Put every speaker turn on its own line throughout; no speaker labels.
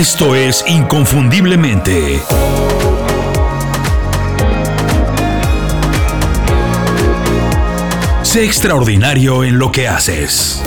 Esto es Inconfundiblemente. Sé extraordinario en lo que haces.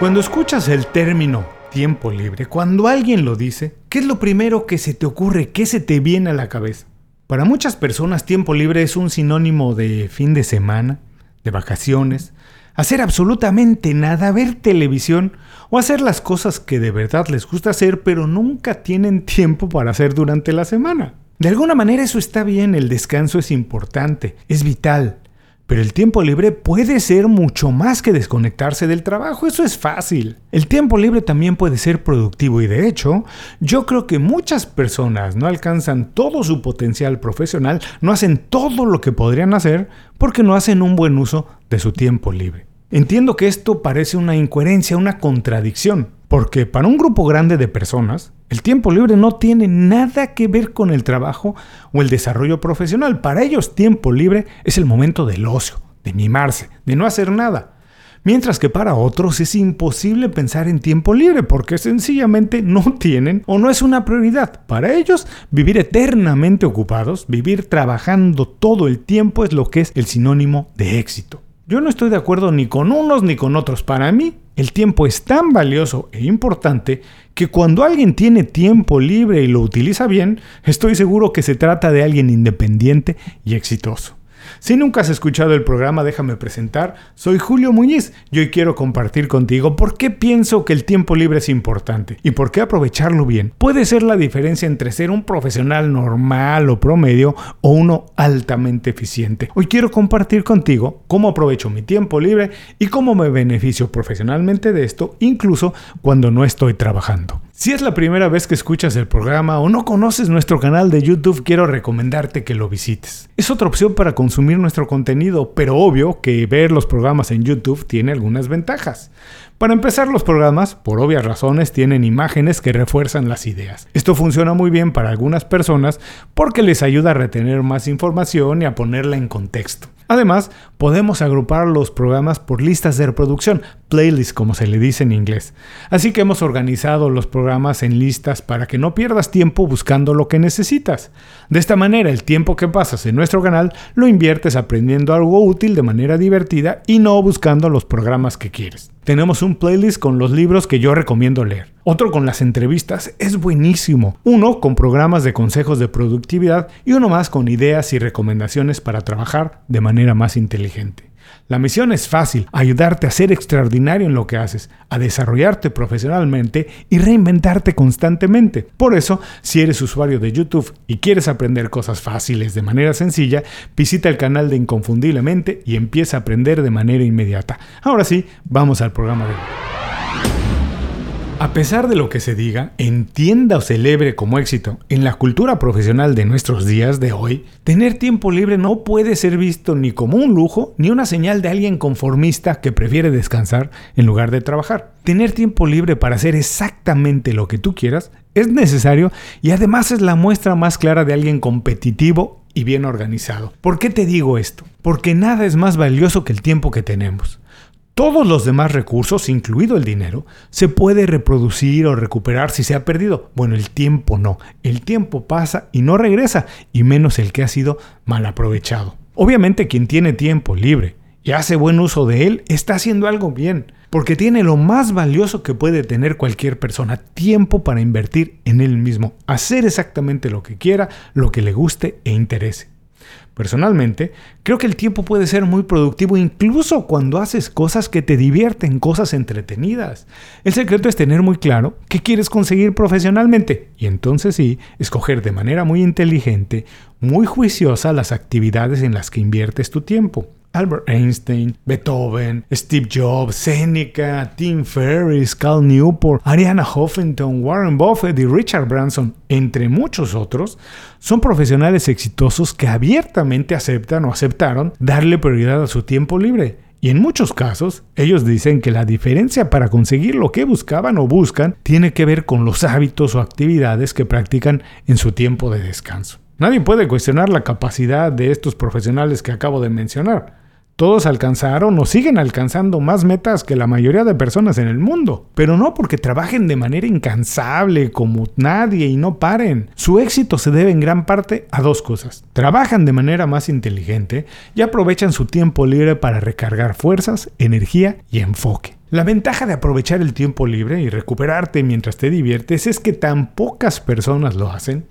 Cuando escuchas el término tiempo libre, cuando alguien lo dice, ¿qué es lo primero que se te ocurre? ¿Qué se te viene a la cabeza? Para muchas personas tiempo libre es un sinónimo de fin de semana, de vacaciones, hacer absolutamente nada, ver televisión o hacer las cosas que de verdad les gusta hacer pero nunca tienen tiempo para hacer durante la semana. De alguna manera eso está bien, el descanso es importante, es vital, pero el tiempo libre puede ser mucho más que desconectarse del trabajo, eso es fácil. El tiempo libre también puede ser productivo y de hecho, yo creo que muchas personas no alcanzan todo su potencial profesional, no hacen todo lo que podrían hacer porque no hacen un buen uso de su tiempo libre. Entiendo que esto parece una incoherencia, una contradicción, porque para un grupo grande de personas, el tiempo libre no tiene nada que ver con el trabajo o el desarrollo profesional. Para ellos tiempo libre es el momento del ocio, de mimarse, de no hacer nada. Mientras que para otros es imposible pensar en tiempo libre porque sencillamente no tienen o no es una prioridad. Para ellos, vivir eternamente ocupados, vivir trabajando todo el tiempo es lo que es el sinónimo de éxito. Yo no estoy de acuerdo ni con unos ni con otros. Para mí, el tiempo es tan valioso e importante que cuando alguien tiene tiempo libre y lo utiliza bien, estoy seguro que se trata de alguien independiente y exitoso. Si nunca has escuchado el programa, déjame presentar. Soy Julio Muñiz y hoy quiero compartir contigo por qué pienso que el tiempo libre es importante y por qué aprovecharlo bien puede ser la diferencia entre ser un profesional normal o promedio o uno altamente eficiente. Hoy quiero compartir contigo cómo aprovecho mi tiempo libre y cómo me beneficio profesionalmente de esto, incluso cuando no estoy trabajando. Si es la primera vez que escuchas el programa o no conoces nuestro canal de YouTube, quiero recomendarte que lo visites. Es otra opción para consumir nuestro contenido, pero obvio que ver los programas en YouTube tiene algunas ventajas. Para empezar, los programas, por obvias razones, tienen imágenes que refuerzan las ideas. Esto funciona muy bien para algunas personas porque les ayuda a retener más información y a ponerla en contexto. Además, podemos agrupar los programas por listas de reproducción, playlists como se le dice en inglés. Así que hemos organizado los programas en listas para que no pierdas tiempo buscando lo que necesitas. De esta manera, el tiempo que pasas en nuestro canal lo inviertes aprendiendo algo útil de manera divertida y no buscando los programas que quieres. Tenemos un playlist con los libros que yo recomiendo leer. Otro con las entrevistas es buenísimo. Uno con programas de consejos de productividad y uno más con ideas y recomendaciones para trabajar de manera más inteligente. La misión es fácil, ayudarte a ser extraordinario en lo que haces, a desarrollarte profesionalmente y reinventarte constantemente. Por eso, si eres usuario de YouTube y quieres aprender cosas fáciles de manera sencilla, visita el canal de Inconfundiblemente y empieza a aprender de manera inmediata. Ahora sí, vamos al programa de hoy. A pesar de lo que se diga, entienda o celebre como éxito en la cultura profesional de nuestros días de hoy, tener tiempo libre no puede ser visto ni como un lujo ni una señal de alguien conformista que prefiere descansar en lugar de trabajar. Tener tiempo libre para hacer exactamente lo que tú quieras es necesario y además es la muestra más clara de alguien competitivo y bien organizado. ¿Por qué te digo esto? Porque nada es más valioso que el tiempo que tenemos. Todos los demás recursos, incluido el dinero, se puede reproducir o recuperar si se ha perdido. Bueno, el tiempo no. El tiempo pasa y no regresa, y menos el que ha sido mal aprovechado. Obviamente quien tiene tiempo libre y hace buen uso de él está haciendo algo bien, porque tiene lo más valioso que puede tener cualquier persona, tiempo para invertir en él mismo, hacer exactamente lo que quiera, lo que le guste e interese. Personalmente, creo que el tiempo puede ser muy productivo incluso cuando haces cosas que te divierten, cosas entretenidas. El secreto es tener muy claro qué quieres conseguir profesionalmente y entonces sí, escoger de manera muy inteligente, muy juiciosa las actividades en las que inviertes tu tiempo. Albert Einstein, Beethoven, Steve Jobs, Seneca, Tim Ferriss, Cal Newport, Ariana Huffington, Warren Buffett y Richard Branson, entre muchos otros, son profesionales exitosos que abiertamente aceptan o aceptaron darle prioridad a su tiempo libre. Y en muchos casos, ellos dicen que la diferencia para conseguir lo que buscaban o buscan tiene que ver con los hábitos o actividades que practican en su tiempo de descanso. Nadie puede cuestionar la capacidad de estos profesionales que acabo de mencionar. Todos alcanzaron o siguen alcanzando más metas que la mayoría de personas en el mundo. Pero no porque trabajen de manera incansable como nadie y no paren. Su éxito se debe en gran parte a dos cosas. Trabajan de manera más inteligente y aprovechan su tiempo libre para recargar fuerzas, energía y enfoque. La ventaja de aprovechar el tiempo libre y recuperarte mientras te diviertes es que tan pocas personas lo hacen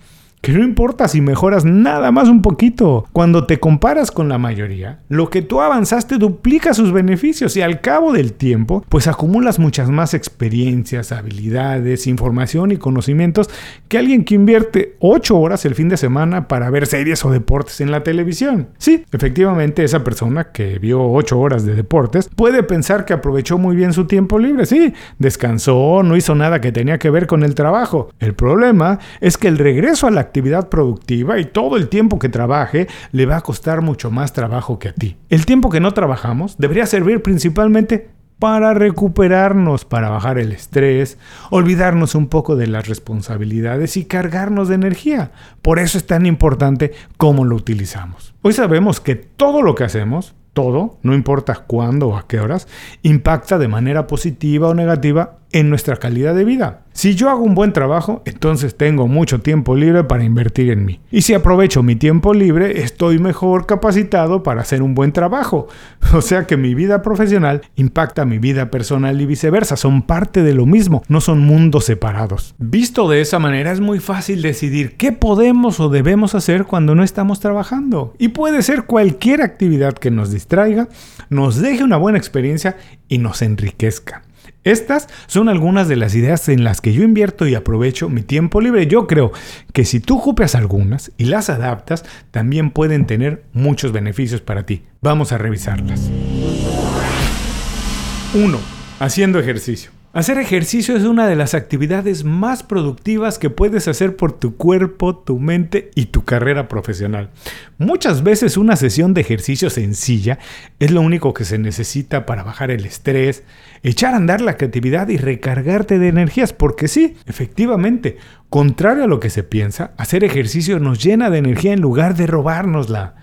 que no importa si mejoras nada más un poquito. Cuando te comparas con la mayoría, lo que tú avanzaste duplica sus beneficios y al cabo del tiempo, pues acumulas muchas más experiencias, habilidades, información y conocimientos que alguien que invierte 8 horas el fin de semana para ver series o deportes en la televisión. Sí, efectivamente esa persona que vio 8 horas de deportes puede pensar que aprovechó muy bien su tiempo libre. Sí, descansó, no hizo nada que tenía que ver con el trabajo. El problema es que el regreso a la actividad productiva y todo el tiempo que trabaje le va a costar mucho más trabajo que a ti. El tiempo que no trabajamos debería servir principalmente para recuperarnos, para bajar el estrés, olvidarnos un poco de las responsabilidades y cargarnos de energía. Por eso es tan importante cómo lo utilizamos. Hoy sabemos que todo lo que hacemos, todo, no importa cuándo o a qué horas, impacta de manera positiva o negativa en nuestra calidad de vida. Si yo hago un buen trabajo, entonces tengo mucho tiempo libre para invertir en mí. Y si aprovecho mi tiempo libre, estoy mejor capacitado para hacer un buen trabajo. O sea que mi vida profesional impacta mi vida personal y viceversa. Son parte de lo mismo, no son mundos separados. Visto de esa manera es muy fácil decidir qué podemos o debemos hacer cuando no estamos trabajando. Y puede ser cualquier actividad que nos distraiga, nos deje una buena experiencia y nos enriquezca. Estas son algunas de las ideas en las que yo invierto y aprovecho mi tiempo libre. Yo creo que si tú copias algunas y las adaptas, también pueden tener muchos beneficios para ti. Vamos a revisarlas. 1. Haciendo ejercicio. Hacer ejercicio es una de las actividades más productivas que puedes hacer por tu cuerpo, tu mente y tu carrera profesional. Muchas veces una sesión de ejercicio sencilla es lo único que se necesita para bajar el estrés, echar a andar la creatividad y recargarte de energías, porque sí, efectivamente, contrario a lo que se piensa, hacer ejercicio nos llena de energía en lugar de robárnosla.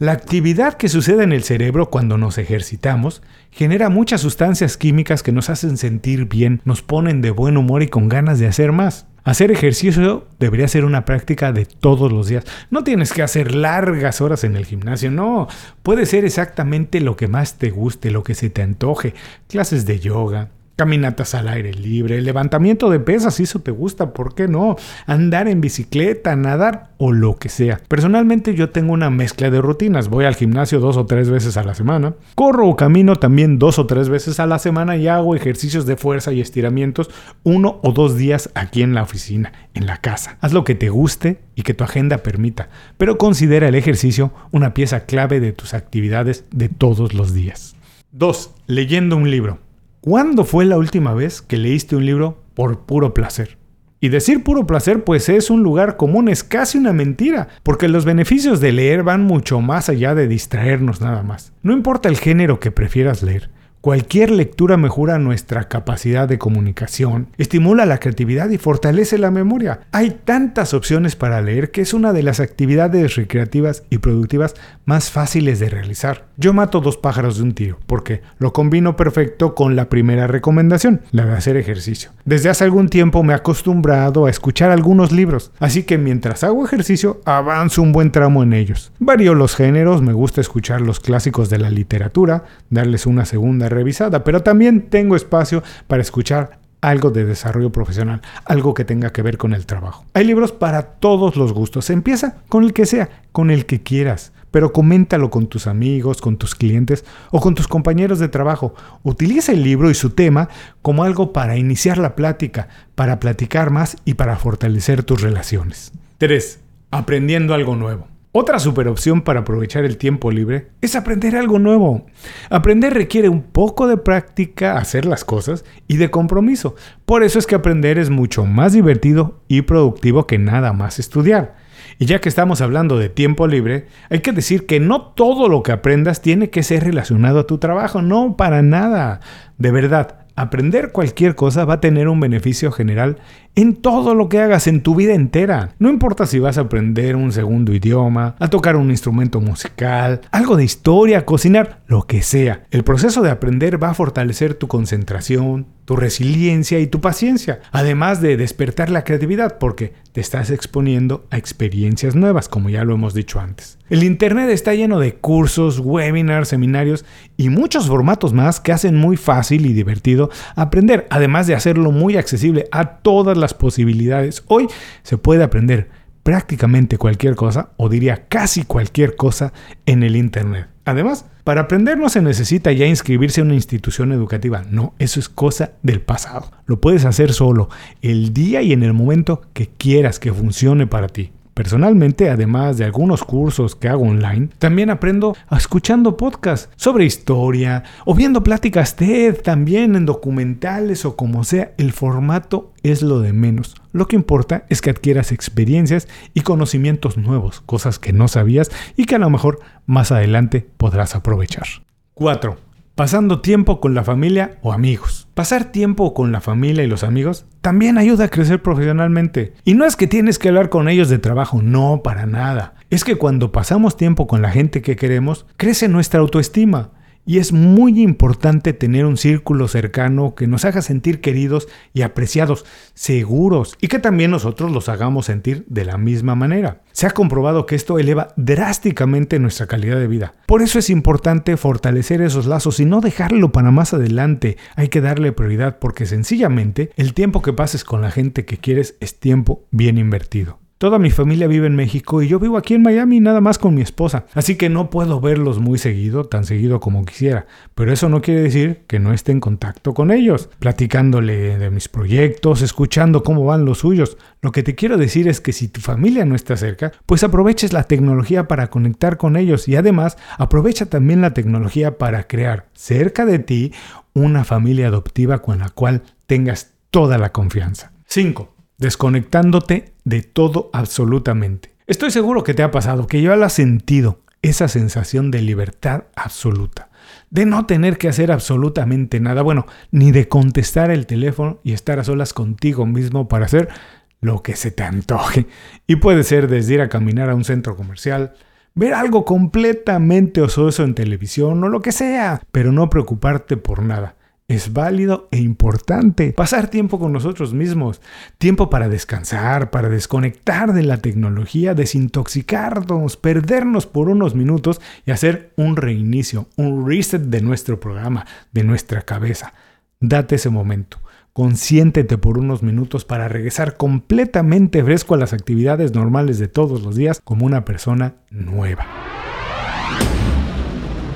La actividad que sucede en el cerebro cuando nos ejercitamos genera muchas sustancias químicas que nos hacen sentir bien, nos ponen de buen humor y con ganas de hacer más. Hacer ejercicio debería ser una práctica de todos los días. No tienes que hacer largas horas en el gimnasio, no. Puede ser exactamente lo que más te guste, lo que se te antoje. Clases de yoga, Caminatas al aire libre, levantamiento de pesas, si eso te gusta, ¿por qué no? Andar en bicicleta, nadar o lo que sea. Personalmente yo tengo una mezcla de rutinas. Voy al gimnasio dos o tres veces a la semana. Corro o camino también dos o tres veces a la semana y hago ejercicios de fuerza y estiramientos uno o dos días aquí en la oficina, en la casa. Haz lo que te guste y que tu agenda permita, pero considera el ejercicio una pieza clave de tus actividades de todos los días. 2. Leyendo un libro. ¿Cuándo fue la última vez que leíste un libro por puro placer? Y decir puro placer pues es un lugar común, es casi una mentira, porque los beneficios de leer van mucho más allá de distraernos nada más. No importa el género que prefieras leer, Cualquier lectura mejora nuestra capacidad de comunicación, estimula la creatividad y fortalece la memoria. Hay tantas opciones para leer que es una de las actividades recreativas y productivas más fáciles de realizar. Yo mato dos pájaros de un tiro porque lo combino perfecto con la primera recomendación, la de hacer ejercicio. Desde hace algún tiempo me he acostumbrado a escuchar algunos libros, así que mientras hago ejercicio avanzo un buen tramo en ellos. Varío los géneros, me gusta escuchar los clásicos de la literatura, darles una segunda revisada, pero también tengo espacio para escuchar algo de desarrollo profesional, algo que tenga que ver con el trabajo. Hay libros para todos los gustos. Empieza con el que sea, con el que quieras, pero coméntalo con tus amigos, con tus clientes o con tus compañeros de trabajo. Utiliza el libro y su tema como algo para iniciar la plática, para platicar más y para fortalecer tus relaciones. 3. Aprendiendo algo nuevo. Otra super opción para aprovechar el tiempo libre es aprender algo nuevo. Aprender requiere un poco de práctica, hacer las cosas y de compromiso. Por eso es que aprender es mucho más divertido y productivo que nada más estudiar. Y ya que estamos hablando de tiempo libre, hay que decir que no todo lo que aprendas tiene que ser relacionado a tu trabajo, no para nada. De verdad, aprender cualquier cosa va a tener un beneficio general en todo lo que hagas en tu vida entera. No importa si vas a aprender un segundo idioma, a tocar un instrumento musical, algo de historia, cocinar, lo que sea. El proceso de aprender va a fortalecer tu concentración, tu resiliencia y tu paciencia, además de despertar la creatividad porque te estás exponiendo a experiencias nuevas, como ya lo hemos dicho antes. El Internet está lleno de cursos, webinars, seminarios y muchos formatos más que hacen muy fácil y divertido aprender, además de hacerlo muy accesible a todas posibilidades. Hoy se puede aprender prácticamente cualquier cosa, o diría casi cualquier cosa, en el Internet. Además, para aprender no se necesita ya inscribirse en una institución educativa, no, eso es cosa del pasado. Lo puedes hacer solo, el día y en el momento que quieras que funcione para ti. Personalmente, además de algunos cursos que hago online, también aprendo escuchando podcasts sobre historia o viendo pláticas TED también en documentales o como sea. El formato es lo de menos. Lo que importa es que adquieras experiencias y conocimientos nuevos, cosas que no sabías y que a lo mejor más adelante podrás aprovechar. 4 pasando tiempo con la familia o amigos. Pasar tiempo con la familia y los amigos también ayuda a crecer profesionalmente. Y no es que tienes que hablar con ellos de trabajo, no, para nada. Es que cuando pasamos tiempo con la gente que queremos, crece nuestra autoestima y es muy importante tener un círculo cercano que nos haga sentir queridos y apreciados, seguros y que también nosotros los hagamos sentir de la misma manera. Se ha comprobado que esto eleva drásticamente nuestra calidad de vida. Por eso es importante fortalecer esos lazos y no dejarlo para más adelante. Hay que darle prioridad porque sencillamente el tiempo que pases con la gente que quieres es tiempo bien invertido. Toda mi familia vive en México y yo vivo aquí en Miami nada más con mi esposa, así que no puedo verlos muy seguido, tan seguido como quisiera, pero eso no quiere decir que no esté en contacto con ellos, platicándole de mis proyectos, escuchando cómo van los suyos. Lo que te quiero decir es que si tu familia no está cerca, pues aproveches la tecnología para conectar con ellos y además aprovecha también la tecnología para crear cerca de ti una familia adoptiva con la cual tengas toda la confianza. 5 desconectándote de todo absolutamente. Estoy seguro que te ha pasado, que ya lo has sentido, esa sensación de libertad absoluta, de no tener que hacer absolutamente nada, bueno, ni de contestar el teléfono y estar a solas contigo mismo para hacer lo que se te antoje. Y puede ser desde ir a caminar a un centro comercial, ver algo completamente ososo en televisión o lo que sea, pero no preocuparte por nada es válido e importante. Pasar tiempo con nosotros mismos, tiempo para descansar, para desconectar de la tecnología, desintoxicarnos, perdernos por unos minutos y hacer un reinicio, un reset de nuestro programa, de nuestra cabeza. Date ese momento. Consiéntete por unos minutos para regresar completamente fresco a las actividades normales de todos los días como una persona nueva.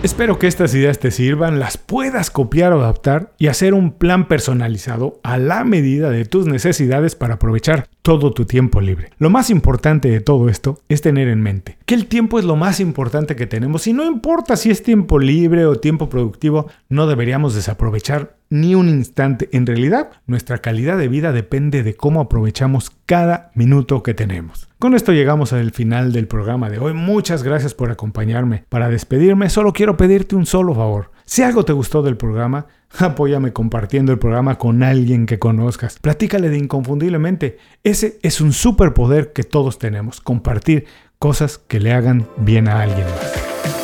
Espero que estas ideas te sirvan, las puedas copiar o adaptar y hacer un plan personalizado a la medida de tus necesidades para aprovechar todo tu tiempo libre. Lo más importante de todo esto es tener en mente que el tiempo es lo más importante que tenemos y no importa si es tiempo libre o tiempo productivo, no deberíamos desaprovechar ni un instante. En realidad, nuestra calidad de vida depende de cómo aprovechamos cada minuto que tenemos. Con esto llegamos al final del programa de hoy. Muchas gracias por acompañarme. Para despedirme, solo quiero pedirte un solo favor. Si algo te gustó del programa, apóyame compartiendo el programa con alguien que conozcas. Platícale de inconfundiblemente. Ese es un superpoder que todos tenemos, compartir cosas que le hagan bien a alguien más.